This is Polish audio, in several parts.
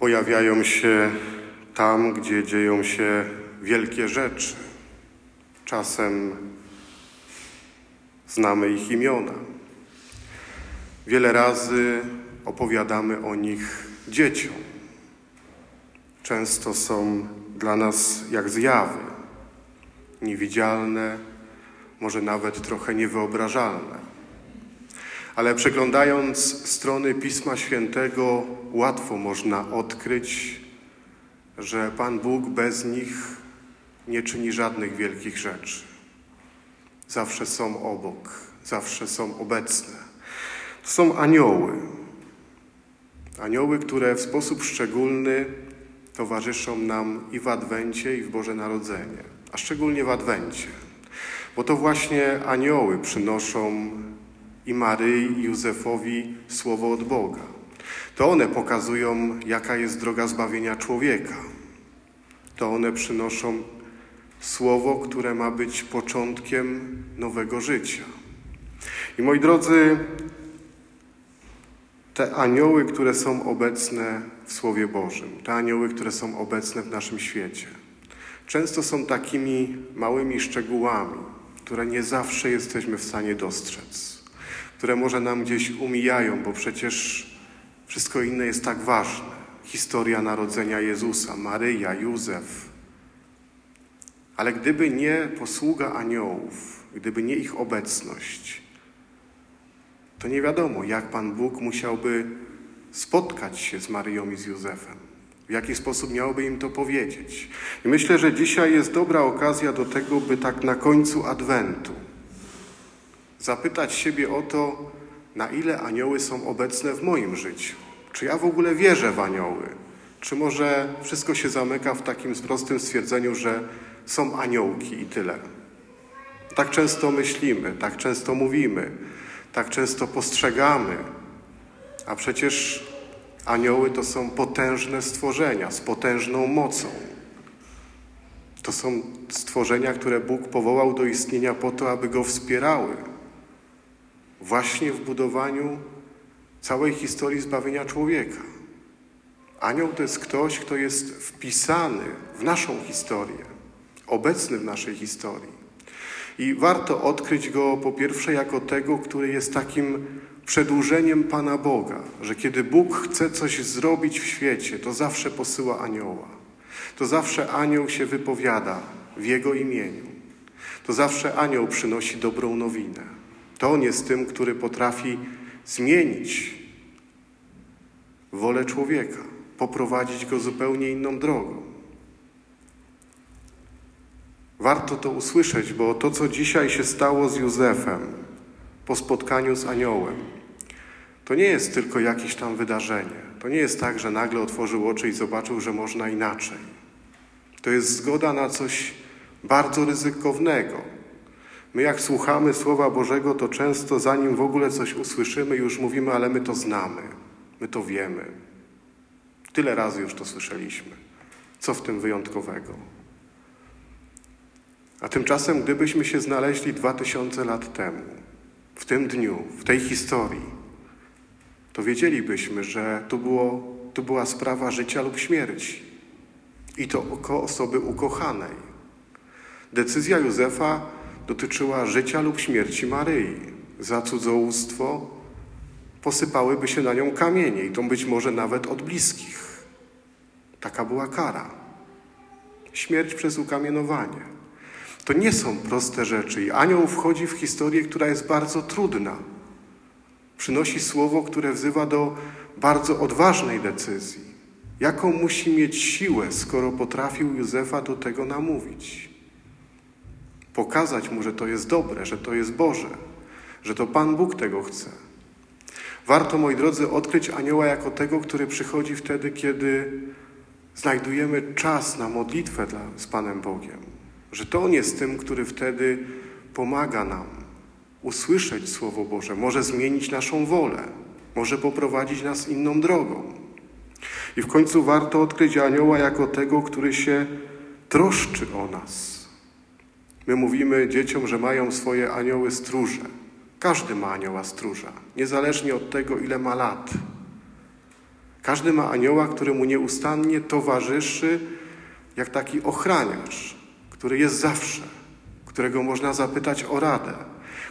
pojawiają się tam, gdzie dzieją się wielkie rzeczy. Czasem znamy ich imiona. Wiele razy opowiadamy o nich dzieciom. Często są dla nas jak zjawy, niewidzialne, może nawet trochę niewyobrażalne. Ale przeglądając strony Pisma Świętego, łatwo można odkryć, że Pan Bóg bez nich nie czyni żadnych wielkich rzeczy. Zawsze są obok, zawsze są obecne. To są anioły. Anioły, które w sposób szczególny towarzyszą nam i w Adwencie, i w Boże Narodzenie, a szczególnie w Adwencie. Bo to właśnie anioły przynoszą i Maryi, Józefowi słowo od Boga. To one pokazują, jaka jest droga zbawienia człowieka. To one przynoszą słowo, które ma być początkiem nowego życia. I moi drodzy, te anioły, które są obecne w Słowie Bożym, te anioły, które są obecne w naszym świecie, często są takimi małymi szczegółami, które nie zawsze jesteśmy w stanie dostrzec, które może nam gdzieś umijają, bo przecież wszystko inne jest tak ważne. Historia narodzenia Jezusa, Maryja, Józef. Ale gdyby nie posługa aniołów, gdyby nie ich obecność, to nie wiadomo, jak Pan Bóg musiałby spotkać się z Maryją i z Józefem. W jaki sposób miałoby im to powiedzieć. I myślę, że dzisiaj jest dobra okazja do tego, by tak na końcu Adwentu zapytać siebie o to, na ile anioły są obecne w moim życiu. Czy ja w ogóle wierzę w anioły? Czy może wszystko się zamyka w takim prostym stwierdzeniu, że są aniołki i tyle? Tak często myślimy, tak często mówimy, tak często postrzegamy, a przecież anioły to są potężne stworzenia z potężną mocą. To są stworzenia, które Bóg powołał do istnienia po to, aby go wspierały. Właśnie w budowaniu całej historii zbawienia człowieka. Anioł to jest ktoś, kto jest wpisany w naszą historię, obecny w naszej historii. I warto odkryć go po pierwsze jako tego, który jest takim przedłużeniem Pana Boga, że kiedy Bóg chce coś zrobić w świecie, to zawsze posyła anioła. To zawsze anioł się wypowiada w Jego imieniu. To zawsze anioł przynosi dobrą nowinę. To on jest tym, który potrafi zmienić wolę człowieka, poprowadzić go zupełnie inną drogą. Warto to usłyszeć, bo to, co dzisiaj się stało z Józefem po spotkaniu z aniołem, to nie jest tylko jakieś tam wydarzenie. To nie jest tak, że nagle otworzył oczy i zobaczył, że można inaczej. To jest zgoda na coś bardzo ryzykownego. My, jak słuchamy Słowa Bożego, to często zanim w ogóle coś usłyszymy, już mówimy, ale my to znamy, my to wiemy. Tyle razy już to słyszeliśmy. Co w tym wyjątkowego? A tymczasem, gdybyśmy się znaleźli dwa tysiące lat temu, w tym dniu, w tej historii, to wiedzielibyśmy, że tu, było, była sprawa życia lub śmierci. I to oko osoby ukochanej. Decyzja Józefa dotyczyła życia lub śmierci Maryi. Za cudzołóstwo posypałyby się na nią kamienie i to być może nawet od bliskich. Taka była kara. Śmierć przez ukamienowanie. To nie są proste rzeczy i anioł wchodzi w historię, która jest bardzo trudna. Przynosi słowo, które wzywa do bardzo odważnej decyzji. Jaką musi mieć siłę, skoro potrafił Józefa do tego namówić? Pokazać mu, że to jest dobre, że to jest Boże, że to Pan Bóg tego chce. Warto, moi drodzy, odkryć anioła jako tego, który przychodzi wtedy, kiedy znajdujemy czas na modlitwę dla, z Panem Bogiem. Że to On jest tym, który wtedy pomaga nam usłyszeć Słowo Boże, może zmienić naszą wolę, może poprowadzić nas inną drogą. I w końcu warto odkryć anioła jako tego, który się troszczy o nas. My mówimy dzieciom, że mają swoje anioły stróże. Każdy ma anioła stróża, niezależnie od tego, ile ma lat. Każdy ma anioła, który mu nieustannie towarzyszy, jak taki ochraniacz, który jest zawsze, którego można zapytać o radę,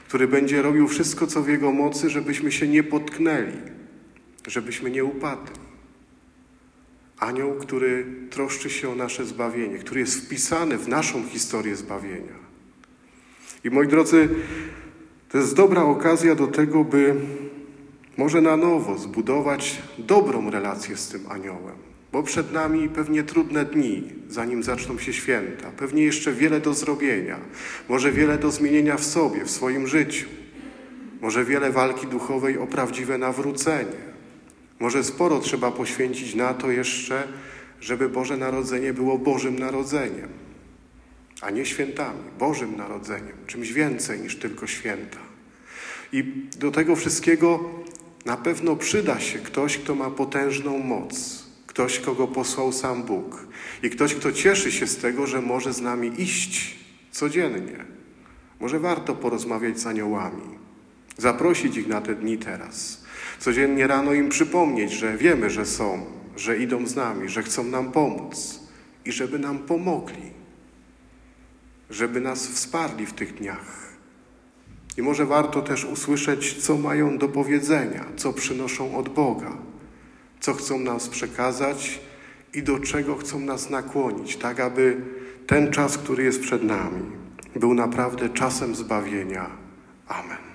który będzie robił wszystko, co w jego mocy, żebyśmy się nie potknęli, żebyśmy nie upadli. Anioł, który troszczy się o nasze zbawienie, który jest wpisany w naszą historię zbawienia. I moi drodzy, to jest dobra okazja do tego, by może na nowo zbudować dobrą relację z tym aniołem, bo przed nami pewnie trudne dni, zanim zaczną się święta, pewnie jeszcze wiele do zrobienia, może wiele do zmienienia w sobie, w swoim życiu, może wiele walki duchowej o prawdziwe nawrócenie. Może sporo trzeba poświęcić na to jeszcze, żeby Boże Narodzenie było Bożym Narodzeniem, a nie świętami, Bożym Narodzeniem, czymś więcej niż tylko święta. I do tego wszystkiego na pewno przyda się ktoś, kto ma potężną moc, ktoś, kogo posłał sam Bóg i ktoś, kto cieszy się z tego, że może z nami iść codziennie. Może warto porozmawiać z aniołami, zaprosić ich na te dni teraz. Codziennie rano im przypomnieć, że wiemy, że są, że idą z nami, że chcą nam pomóc i żeby nam pomogli, żeby nas wsparli w tych dniach. I może warto też usłyszeć, co mają do powiedzenia, co przynoszą od Boga, co chcą nas przekazać i do czego chcą nas nakłonić, tak aby ten czas, który jest przed nami, był naprawdę czasem zbawienia. Amen.